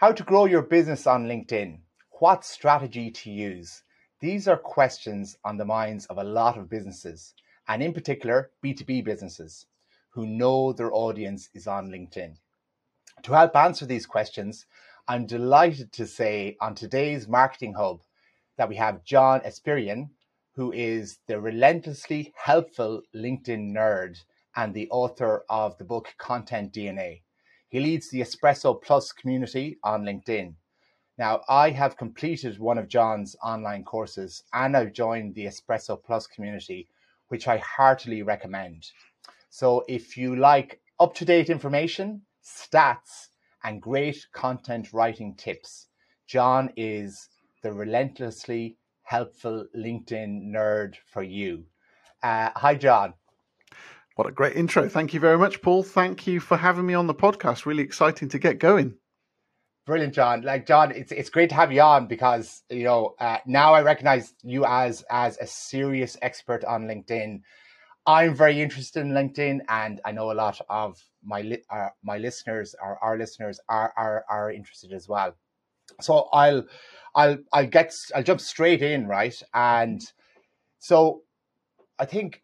How to grow your business on LinkedIn. What strategy to use. These are questions on the minds of a lot of businesses, and in particular, B2B businesses who know their audience is on LinkedIn. To help answer these questions, I'm delighted to say on today's Marketing Hub that we have John Espirian, who is the relentlessly helpful LinkedIn nerd and the author of the book Content DNA. He leads the Espresso Plus community on LinkedIn. Now, I have completed one of John's online courses and I've joined the Espresso Plus community, which I heartily recommend. So, if you like up to date information, stats, and great content writing tips, John is the relentlessly helpful LinkedIn nerd for you. Uh, hi, John. What a great intro. Thank you very much, Paul. Thank you for having me on the podcast. Really exciting to get going. Brilliant, John. Like John, it's it's great to have you on because you know uh, now I recognize you as as a serious expert on LinkedIn. I'm very interested in LinkedIn, and I know a lot of my li- uh, my listeners, or our listeners, are, are are interested as well. So I'll I'll I'll get I'll jump straight in, right? And so I think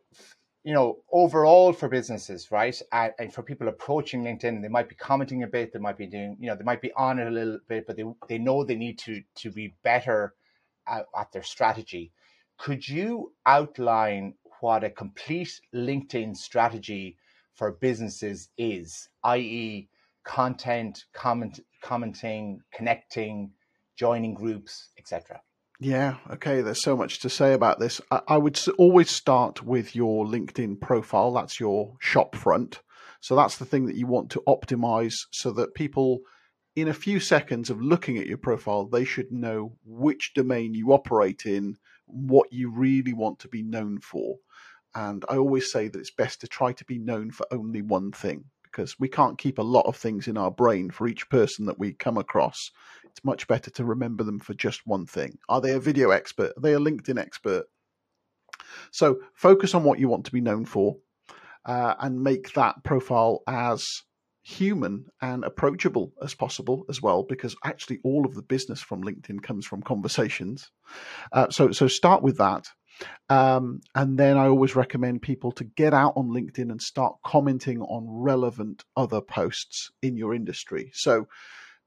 you know overall for businesses, right, and, and, for people approaching LinkedIn, they might be commenting a bit, they might be doing, you know, they might be on it a little bit, but they they know they need to to be better at, at their strategy. Could you outline what a complete LinkedIn strategy for businesses is, i.e., content, comment, commenting, connecting, joining groups, etc. Yeah, okay. There's so much to say about this. I, I would always start with your LinkedIn profile. That's your shop front. So that's the thing that you want to optimize so that people, in a few seconds of looking at your profile, they should know which domain you operate in, what you really want to be known for. And I always say that it's best to try to be known for only one thing because we can't keep a lot of things in our brain for each person that we come across. It's much better to remember them for just one thing. Are they a video expert? Are they a LinkedIn expert? So focus on what you want to be known for uh, and make that profile as human and approachable as possible as well because actually all of the business from linkedin comes from conversations uh, so so start with that um, and then I always recommend people to get out on LinkedIn and start commenting on relevant other posts in your industry. So,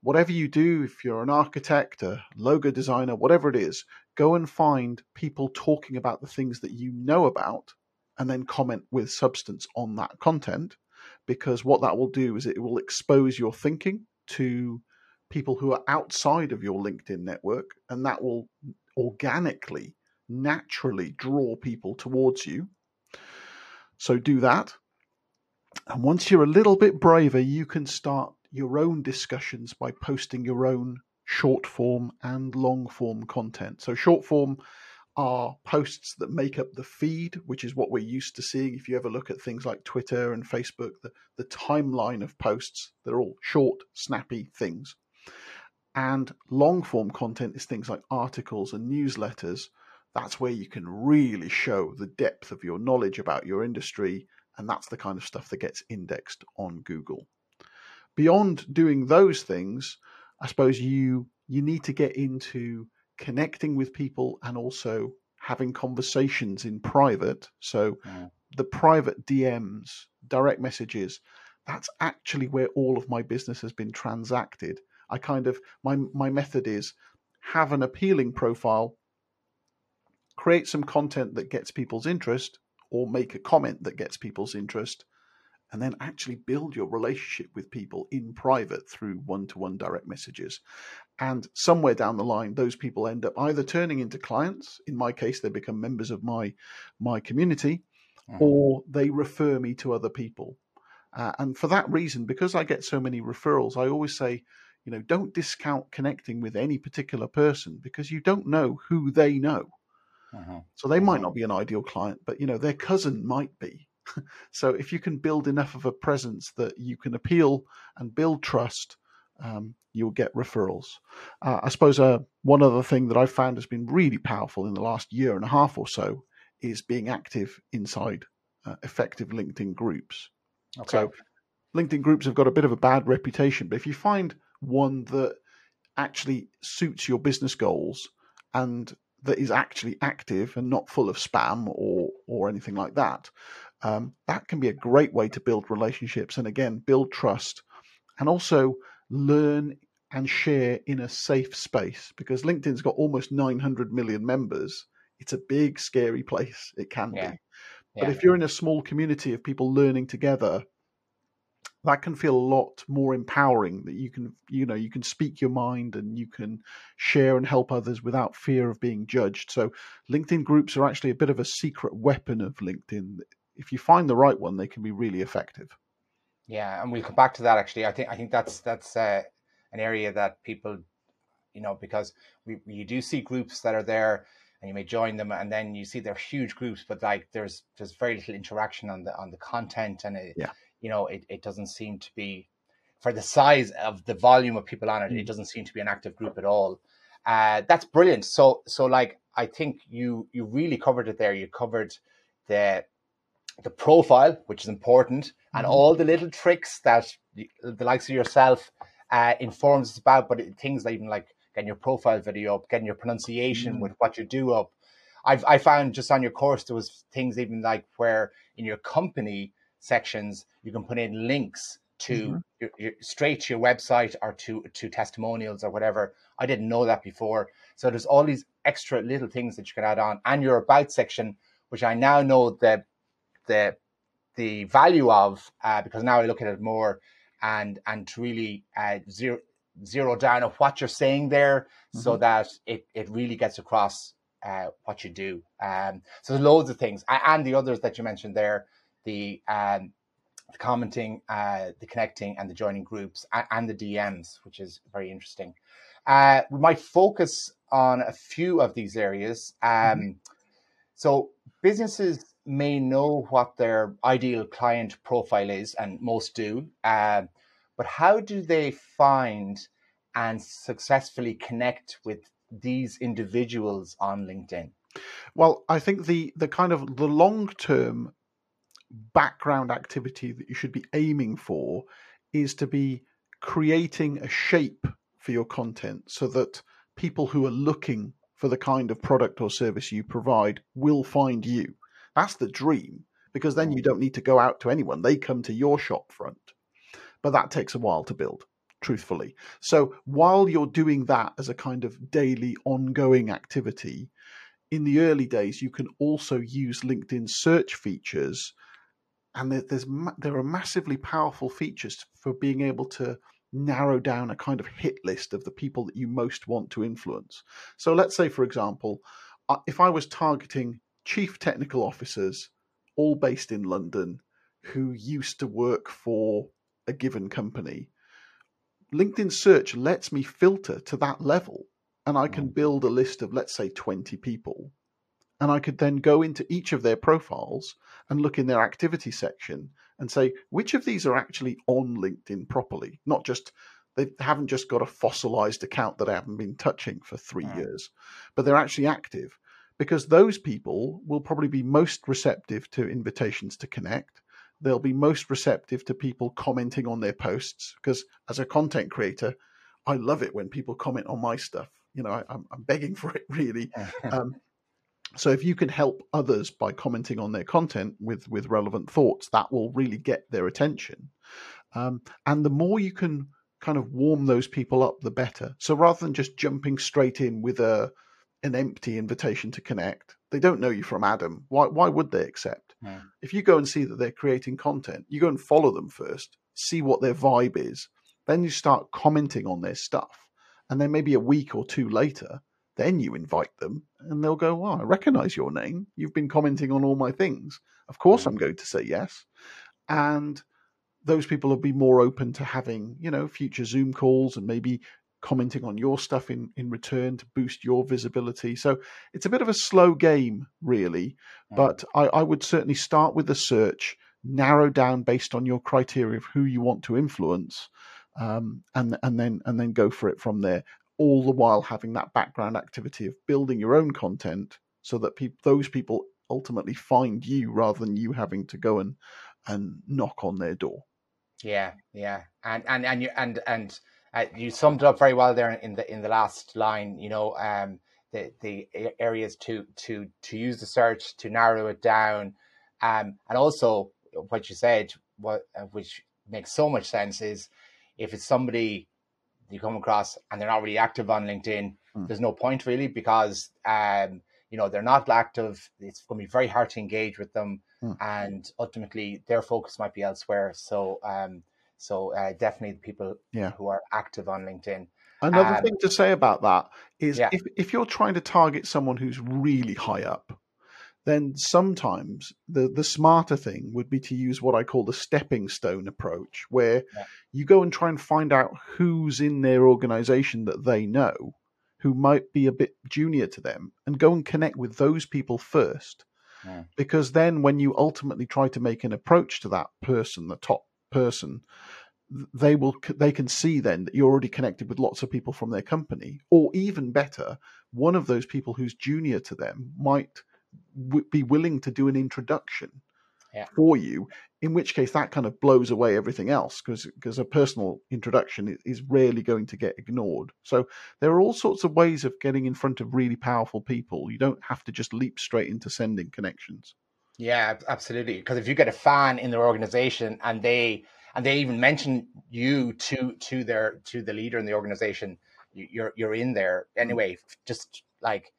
whatever you do, if you're an architect, a logo designer, whatever it is, go and find people talking about the things that you know about and then comment with substance on that content. Because what that will do is it will expose your thinking to people who are outside of your LinkedIn network, and that will organically naturally draw people towards you. So do that. And once you're a little bit braver, you can start your own discussions by posting your own short form and long form content. So, short form are posts that make up the feed, which is what we're used to seeing. If you ever look at things like Twitter and Facebook, the, the timeline of posts, they're all short, snappy things. And long form content is things like articles and newsletters, that's where you can really show the depth of your knowledge about your industry. And that's the kind of stuff that gets indexed on Google. Beyond doing those things, I suppose you you need to get into connecting with people and also having conversations in private. So yeah. the private DMs, direct messages, that's actually where all of my business has been transacted. I kind of my my method is have an appealing profile create some content that gets people's interest or make a comment that gets people's interest and then actually build your relationship with people in private through one-to-one direct messages and somewhere down the line those people end up either turning into clients in my case they become members of my my community mm-hmm. or they refer me to other people uh, and for that reason because i get so many referrals i always say you know don't discount connecting with any particular person because you don't know who they know uh-huh. So they might uh-huh. not be an ideal client, but you know their cousin might be. so if you can build enough of a presence that you can appeal and build trust, um, you'll get referrals. Uh, I suppose uh, one other thing that I've found has been really powerful in the last year and a half or so is being active inside uh, effective LinkedIn groups. Okay. So LinkedIn groups have got a bit of a bad reputation, but if you find one that actually suits your business goals and that is actually active and not full of spam or or anything like that, um, that can be a great way to build relationships and again build trust and also learn and share in a safe space because LinkedIn's got almost 900 million members. It's a big, scary place. It can yeah. be. But yeah. if you're in a small community of people learning together, that can feel a lot more empowering that you can you know you can speak your mind and you can share and help others without fear of being judged so linkedin groups are actually a bit of a secret weapon of linkedin if you find the right one they can be really effective yeah and we'll come back to that actually i think i think that's that's uh, an area that people you know because we you do see groups that are there and you may join them and then you see they're huge groups but like there's there's very little interaction on the on the content and it, yeah you know, it, it doesn't seem to be for the size of the volume of people on it, mm. it doesn't seem to be an active group at all. Uh, that's brilliant. So, so like, I think you you really covered it there. You covered the the profile, which is important, and mm all the little tricks that the likes of yourself uh, informs us about. But it, things like even like getting your profile video up, getting your pronunciation mm with what you do up. I've I found just on your course there was things even like where in your company sections, you can put in links to mm-hmm. your, your, straight to your website or to to testimonials or whatever. I didn't know that before. So there's all these extra little things that you can add on, and your about section, which I now know the the the value of uh, because now I look at it more and and to really uh, zero zero down on what you're saying there, mm-hmm. so that it it really gets across uh, what you do. Um, so there's loads of things, and the others that you mentioned there the um, the commenting, uh, the connecting, and the joining groups, and, the DMs, which is very interesting. Uh, we might focus on a few of these areas. Um, mm-hmm. So businesses may know what their ideal client profile is, and most do. Uh, but how do they find and successfully connect with these individuals on LinkedIn? Well, I think the the kind of the long term background activity that you should be aiming for is to be creating a shape for your content so that people who are looking for the kind of product or service you provide will find you. That's the dream because then you mm. don't need to go out to anyone. They come to your shop front. But that takes a while to build, truthfully. So while you're doing that as a kind of daily ongoing activity, in the early days, you can also use LinkedIn search features and there's there are massively powerful features for being able to narrow down a kind of hit list of the people that you most want to influence. So let's say, for example, uh, if I was targeting chief technical officers, all based in London, who used to work for a given company, LinkedIn search lets me filter to that level. And I can mm. build a list of, let's say, 20 people and I could then go into each of their profiles and look in their activity section and say which of these are actually on LinkedIn properly, not just they haven't just got a fossilized account that I haven't been touching for three mm. years, but they're actually active because those people will probably be most receptive to invitations to connect. They'll be most receptive to people commenting on their posts because as a content creator, I love it when people comment on my stuff. You know, I, am begging for it really. um, so if you can help others by commenting on their content with with relevant thoughts, that will really get their attention. Um, and the more you can kind of warm those people up, the better. So rather than just jumping straight in with a an empty invitation to connect, they don't know you from Adam. Why why would they accept? Yeah. If you go and see that they're creating content, you go and follow them first, see what their vibe is, then you start commenting on their stuff, and then maybe a week or two later then you invite them and they'll go, Well, I recognize your name. You've been commenting on all my things. Of course, I'm going to say yes. And those people will be more open to having, you know, future Zoom calls and maybe commenting on your stuff in, in return to boost your visibility. So it's a bit of a slow game, really. But I, I would certainly start with the search, narrow down based on your criteria of who you want to influence. Um, and and then and then go for it from there all the while having that background activity of building your own content so that pe- those people ultimately find you rather than you having to go and and knock on their door yeah yeah and and and you and and uh, you summed it up very well there in the in the last line. You know, um, the the areas to to to use the search to narrow it down, um, and also what you said, what uh, which makes so much sense is if it's somebody you come across and they're not really active on LinkedIn, mm. there's no point really because um, you know they're not active. It's going to be very hard to engage with them, mm. and ultimately their focus might be elsewhere. So um, so uh, definitely the people yeah. who are active on LinkedIn. Another um, thing to say about that is yeah. if, if you're trying to target someone who's really high up, then sometimes the, the smarter thing would be to use what I call the stepping stone approach, where yeah. you go and try and find out who's in their organization that they know, who might be a bit junior to them, and go and connect with those people first. Yeah. Because then when you ultimately try to make an approach to that person, the top person, they will they can see then that you're already connected with lots of people from their company. Or even better one of those people who's junior to them might w- be willing to do an introduction yeah. for you in which case that kind of blows away everything else because because a personal introduction is rarely going to get ignored. So there are all sorts of ways of getting in front of really powerful people. You don't have to just leap straight into sending connections yeah, absolutely. Because if you get a fan in their organization and they and they even mention you to to their to the leader in the organization, you're you're in there mm. anyway. Just like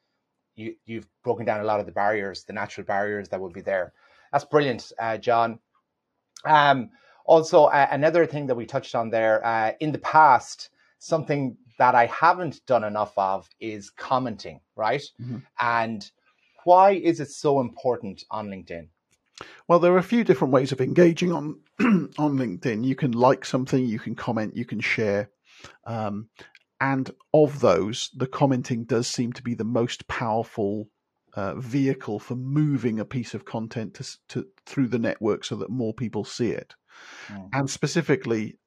you you've broken down a lot of the barriers, the natural barriers that would be there. That's brilliant, uh, John. Um, also, uh, another thing that we touched on there uh, in the past, something that I haven't done enough of is commenting, right? Mm-hmm. And why is it so important on LinkedIn? Well, there are a few different ways of engaging on on LinkedIn. You can like something, you can comment, you can share, um, and of those, the commenting does seem to be the most powerful uh, vehicle for moving a piece of content to, to, through the network so that more people see it. Mm. And specifically,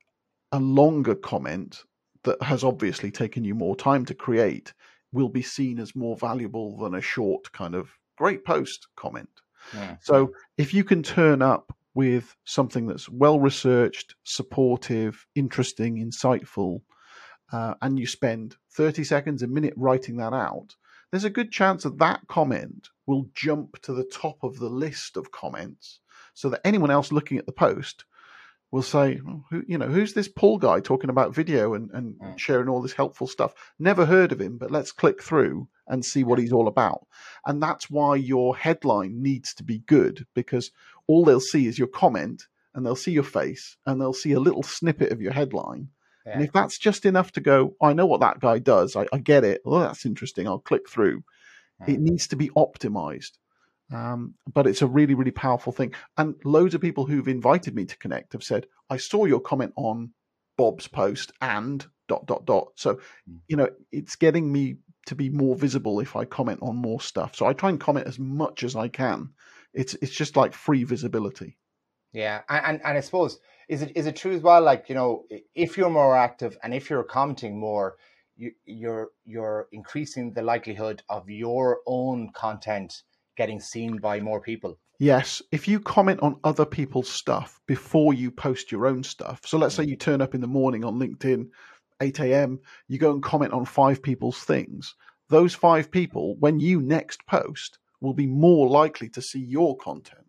a longer comment that has obviously taken you more time to create will be seen as more valuable than a short kind of great post comment. Yeah. So if you can turn up with something that's well researched, supportive, interesting, insightful, uh, and you spend 30 seconds, a minute writing that out, there's a good chance that that comment will jump to the top of the list of comments so that anyone else looking at the post will say, oh, who, you know, who's this Paul guy talking about video and, and mm. sharing all this helpful stuff? Never heard of him, but let's click through and see what he's all about. And that's why your headline needs to be good because all they'll see is your comment and they'll see your face and they'll see a little snippet of your headline. Yeah. And if that's just enough to go, I know what that guy does, I, I get it. Well, that's interesting. I'll click through. Mm. It needs to be optimized. Um, but it's a really, really powerful thing. And loads of people who've invited me to connect have said, I saw your comment on Bob's post and dot, dot, dot. So, hmm. you know, it's getting me to be more visible if I comment on more stuff. So I try and comment as much as I can. It's it's just like free visibility. Yeah, and and I suppose is it is it true as well? Like you know, if you're more active and if you're commenting more, you, you're you're increasing the likelihood of your own content getting seen by more people. Yes, if you comment on other people's stuff before you post your own stuff. So let's say mm. you turn up in the morning on LinkedIn, 8 a.m., you go and comment on five people's things. Those five people, when you next post, will be more likely to see your content.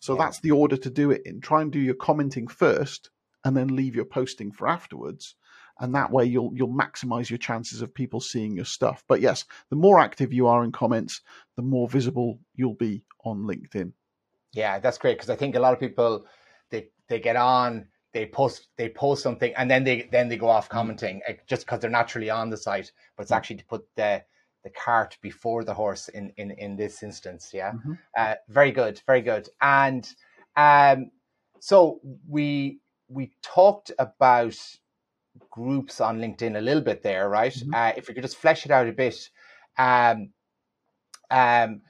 So yeah. that's the order to do it in. Try and do your commenting first and then leave your posting for afterwards and that way you'll you'll maximize your chances of people seeing your stuff. But yes, the more active you are in comments, the more visible you'll be on LinkedIn. Yeah, that's great because I think a lot of people they they get on, they post they post something, and then they then they go off mm. commenting mm. just because they're naturally on the site. But it's mm. actually to put the the cart before the horse in in in this instance. Yeah, mm-hmm. uh, very good, very good. And um, so we we talked about groups on LinkedIn a little bit there, right? Mm-hmm. Uh, if we could just flesh it out a bit, um, um,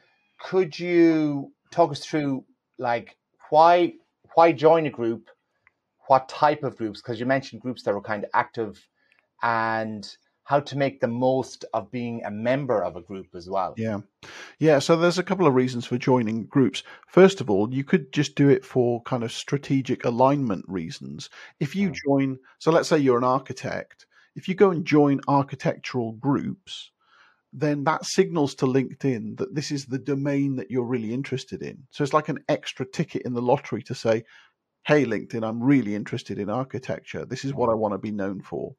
could you talk us through like why why join a group, what type of groups? Because you mentioned groups that were kind of active, and how to make the most of being a member of a group as well. Yeah. Yeah. So there's a couple of reasons for joining groups. First of all, you could just do it for kind of strategic alignment reasons. If you mm. join, so let's say you're an architect, if you go and join architectural groups, then that signals to LinkedIn that this is the domain that you're really interested in. So it's like an extra ticket in the lottery to say, hey, LinkedIn, I'm really interested in architecture. This is what I want to be known for.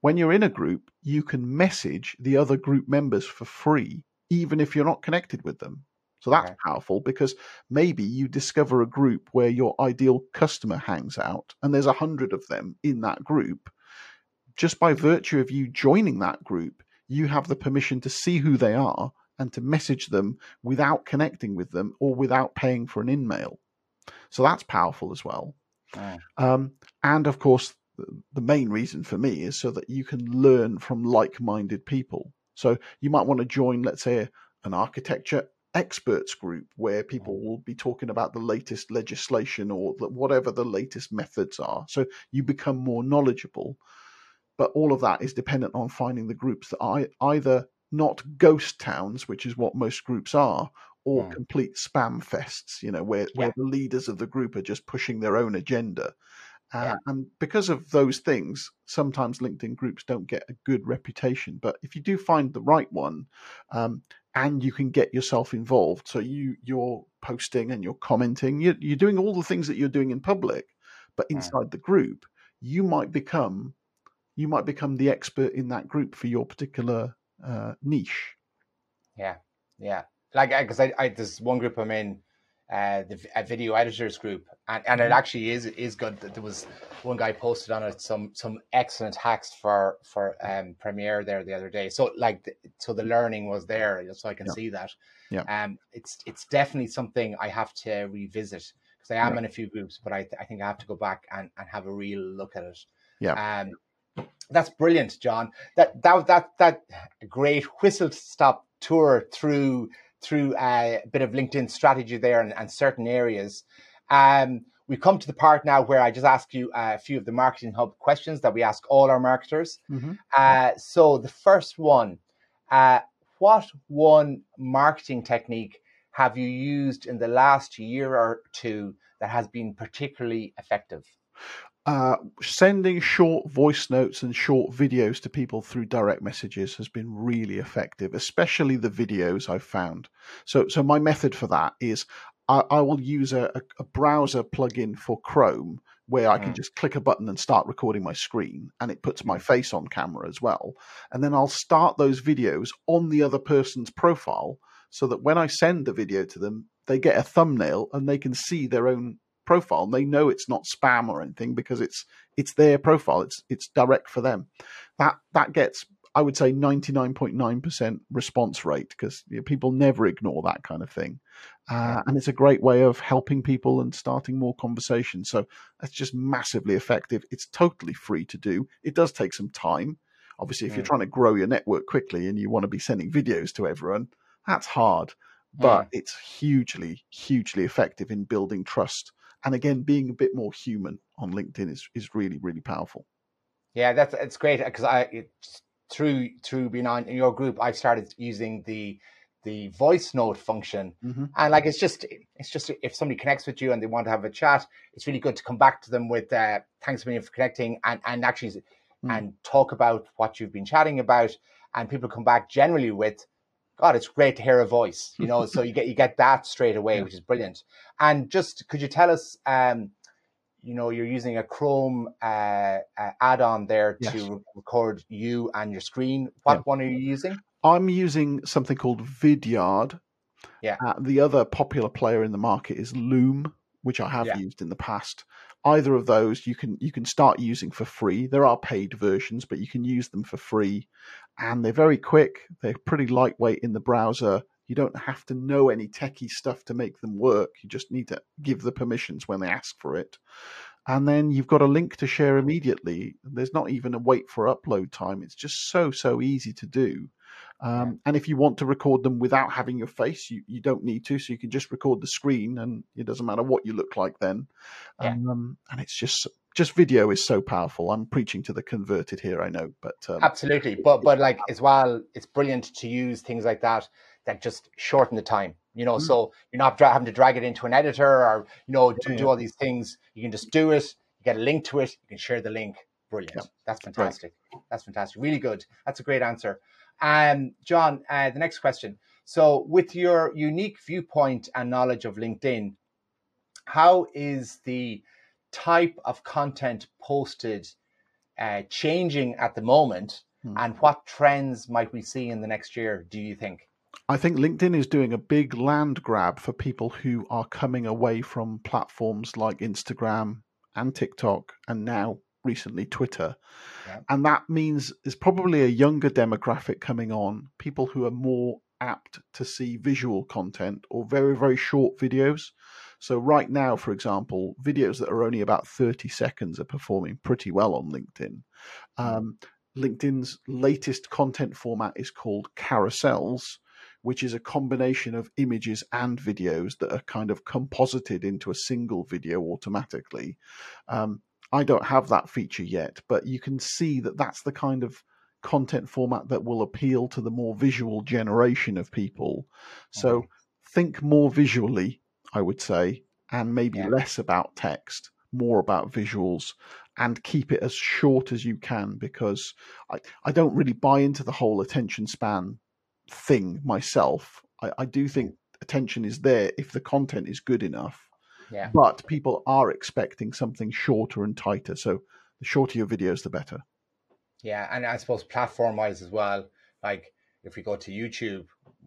When you're in a group, you can message the other group members for free, even if you're not connected with them. So that's okay. powerful because maybe you discover a group where your ideal customer hangs out and there's a hundred of them in that group. Just by virtue of you joining that group, you have the permission to see who they are and to message them without connecting with them or without paying for an in-mail. So that's powerful as well. Um, and of course, the main reason for me is so that you can learn from like-minded people. So you might want to join, let's say, an architecture experts group where people mm. will be talking about the latest legislation or whatever the latest methods are. So you become more knowledgeable but all of that is dependent on finding the groups that are either not ghost towns, which is what most groups are, or mm. complete spam fests, you know, where, yeah. where the leaders of the group are just pushing their own agenda. Uh, yeah. And because of those things, sometimes LinkedIn groups don't get a good reputation. But if you do find the right one, um, and you can get yourself involved, so you you're posting and you're commenting, you're, you're doing all the things that you're doing in public, but hmm. inside mm. the group, you might become you might become the expert in that group for your particular uh, niche. Yeah, yeah. Like, because I, I, there's one group I'm in, uh, the a video editors group, and, and it mm-hmm. actually is is good. There was one guy posted on it some some excellent hacks for for um, Premiere there the other day. So like, so the learning was there, so I can yeah. see that. Yeah. Um, it's it's definitely something I have to revisit because I am yeah. in a few groups, but I I think I have to go back and and have a real look at it. Yeah. Um, that's brilliant, John. That that that that great whistle stop tour through through uh, a bit of LinkedIn strategy there and, and certain areas. Um, we come to the part now where I just ask you a few of the marketing hub questions that we ask all our marketers. Mm-hmm. Uh, so the first one, uh, what one marketing technique have you used in the last year or two that has been particularly effective? Uh, sending short voice notes and short videos to people through direct messages has been really effective, especially the videos I've found. So, so my method for that is I, I will use a, a, browser plugin for Chrome where I can mm. just click a button and start recording my screen, and it puts my face on camera as well. And then I'll start those videos on the other person's profile so that when I send the video to them, they get a thumbnail and they can see their own profile. They know it's not spam or anything because it's it's their profile. It's it's direct for them. That that gets I would say 99.9% response rate because you know, people never ignore that kind of thing. Uh, and it's a great way of helping people and starting more conversations. So that's just massively effective. It's totally free to do. It does take some time. Obviously, if you're trying to grow your network quickly and you want to be sending videos to everyone, that's hard. But mm. it's hugely, hugely effective in building trust and again being a bit more human on linkedin is, is really really powerful yeah that's it's great because i it's through through being on in your group i've started using the the voice note function mm-hmm. and like it's just it's just if somebody connects with you and they want to have a chat it's really good to come back to them with uh, thanks for connecting and and actually mm. and talk about what you've been chatting about and people come back generally with God, it's great to hear a voice, you know. so you get you get that straight away, yeah. which is brilliant. And just could you tell us, um, you know, you're using a Chrome uh, uh, add-on there yes. to record you and your screen. What yeah. one are you using? I'm using something called Vidyard. Yeah. Uh, the other popular player in the market is Loom, which I have yeah. used in the past. Either of those you can you can start using for free. There are paid versions, but you can use them for free and they're very quick. They're pretty lightweight in the browser. You don't have to know any techie stuff to make them work. You just need to give the permissions when they ask for it. And then you've got a link to share immediately. There's not even a wait for upload time. It's just so, so easy to do. Um, and if you want to record them without having your face, you, you don't need to. So you can just record the screen and it doesn't matter what you look like then. Yeah. Um, and it's just just video is so powerful. I'm preaching to the converted here, I know, but um, absolutely. But but like as well, it's brilliant to use things like that that just shorten the time. You know, mm. so you're not having to drag it into an editor or you know to yeah. do all these things. You can just do it. You get a link to it. You can share the link. Brilliant. Yeah. That's fantastic. That's fantastic. Really good. That's a great answer. Um, John, uh, the next question. So, with your unique viewpoint and knowledge of LinkedIn, how is the type of content posted uh, changing at the moment, Hmm. and what trends might we see in the next year? Do you think? I think LinkedIn is doing a big land grab for people who are coming away from platforms like Instagram and TikTok and now recently Twitter. Yeah. And that means there's probably a younger demographic coming on, people who are more apt to see visual content or very, very short videos. So, right now, for example, videos that are only about 30 seconds are performing pretty well on LinkedIn. Um, LinkedIn's latest content format is called carousels, which is a combination of images and videos that are kind of composited into a single video automatically. Um, I don't have that feature yet, but you can see that that's the kind of content format that will appeal to the more visual generation of people. So Mhm. think more visually, I would say, and maybe Yeah. less about text, more about visuals, and keep it as short as you can because I, I don't really buy into the whole attention span thing myself. I, I do think attention is there if the content is good enough, Yeah. but people are expecting something shorter and tighter. So the shorter your videos, the better. Yeah, and I suppose platform wise as well. Like if we go to YouTube,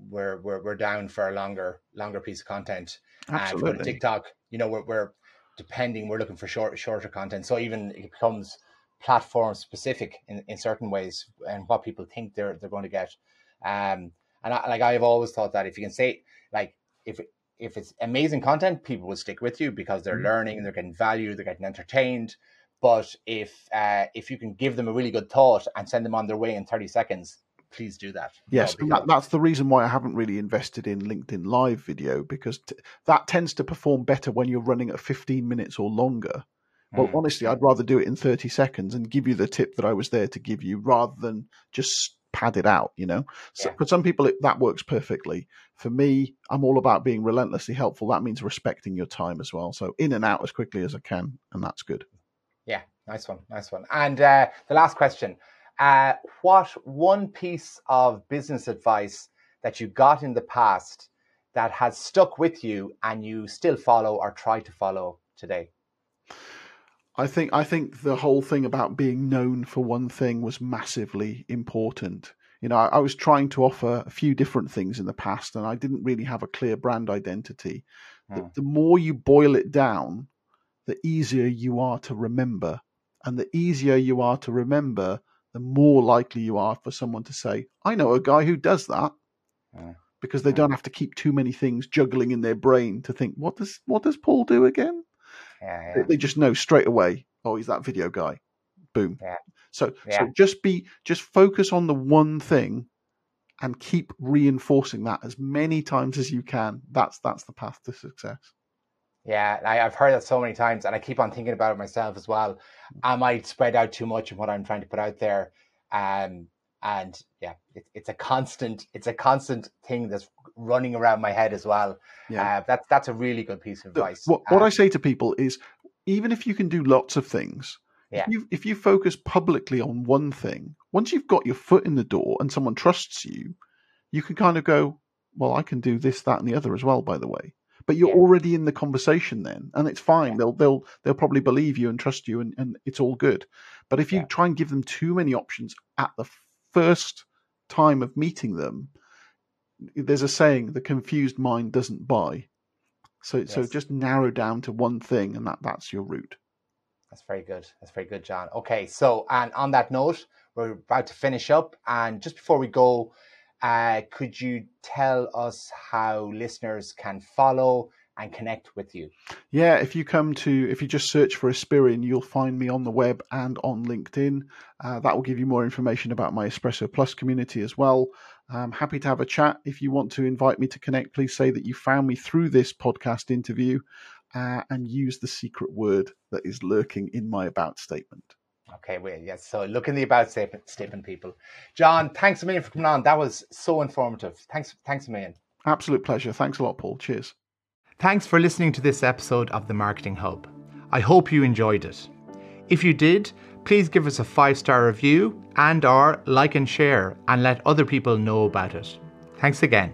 we're we're we're down for a longer longer piece of content. And if we go to Absolutely. TikTok, you know, we're we're depending, we're looking for short shorter content. So even it becomes platform specific in, in certain ways and what people think they're they're going to get. Um and I, like I've always thought that if you can say like if if it's amazing content, people will stick with you because they're Mhm. learning, they're getting value, they're getting entertained. But if uh, if you can give them a really good thought and send them on their way in 30 seconds, please do that. Yes, because- that, that's the reason why I haven't really invested in LinkedIn Live video because t- that tends to perform better when you're running at 15 minutes or longer. Well, Mm. honestly, I'd rather do it in 30 seconds and give you the tip that I was there to give you rather than just pad it out, you know? So, Yeah. For some people, it, that works perfectly. For me, I'm all about being relentlessly helpful. That means respecting your time as well. So in and out as quickly as I can, and that's good. Yeah, nice one, nice one. And uh, the last question: uh, What one piece of business advice that you got in the past that has stuck with you and you still follow or try to follow today? I think I think the whole thing about being known for one thing was massively important. You know, I, I was trying to offer a few different things in the past, and I didn't really have a clear brand identity. The, Hmm. the more you boil it down, the easier you are to remember, and the easier you are to remember, the more likely you are for someone to say, "I know a guy who does that," Hmm. because they Hmm. don't have to keep too many things juggling in their brain to think, "What does what does Paul do again?" Yeah, They- yeah, they just know straight away oh he's that video guy boom Yeah. So Yeah. so just be just focus on the one thing and keep reinforcing that as many times as you can that's that's the path to success yeah. I, I've heard that so many times, and I keep on thinking about it myself as well. Am I spread out too much in what I'm trying to put out there, um, and yeah, it, it's a constant, it's a constant thing that's running around my head as well. yeah Uh, that's that's a really good piece of advice. what, what Uh, i say to people is even if you can do lots of things Yeah. if you if you focus publicly on one thing once you've got your foot in the door and someone trusts you you can kind of go well i can do this that and the other as well by the way but you're Yeah. already in the conversation then and it's fine Yeah. they'll they'll they'll probably believe you and trust you and, and it's all good but if you Yeah. try and give them too many options at the first time of meeting them there's a saying the confused mind doesn't buy so so just narrow down to one thing and that that's your route That's very good. That's very good, John. Okay, so and on that note, we're about to finish up, and just before we go, uh, could you tell us how listeners can follow and connect with you? Yeah, if you come to, if you just search for Espirian, you'll find me on the web and on LinkedIn. Uh, that will give you more information about my Espresso Plus community as well. I'm happy to have a chat. If you want to invite me to connect, please say that you found me through this podcast interview uh, and use the secret word that is lurking in my about statement. Okay, well, yes. So look in the about statement, statement, people. John, thanks a million for coming on. That was so informative. Thanks, thanks a million. Absolute pleasure. Thanks a lot, Paul. Cheers. Thanks for listening to this episode of the Marketing Hub. I hope you enjoyed it. If you did, please give us a five star review and or like and share and let other people know about it. Thanks again.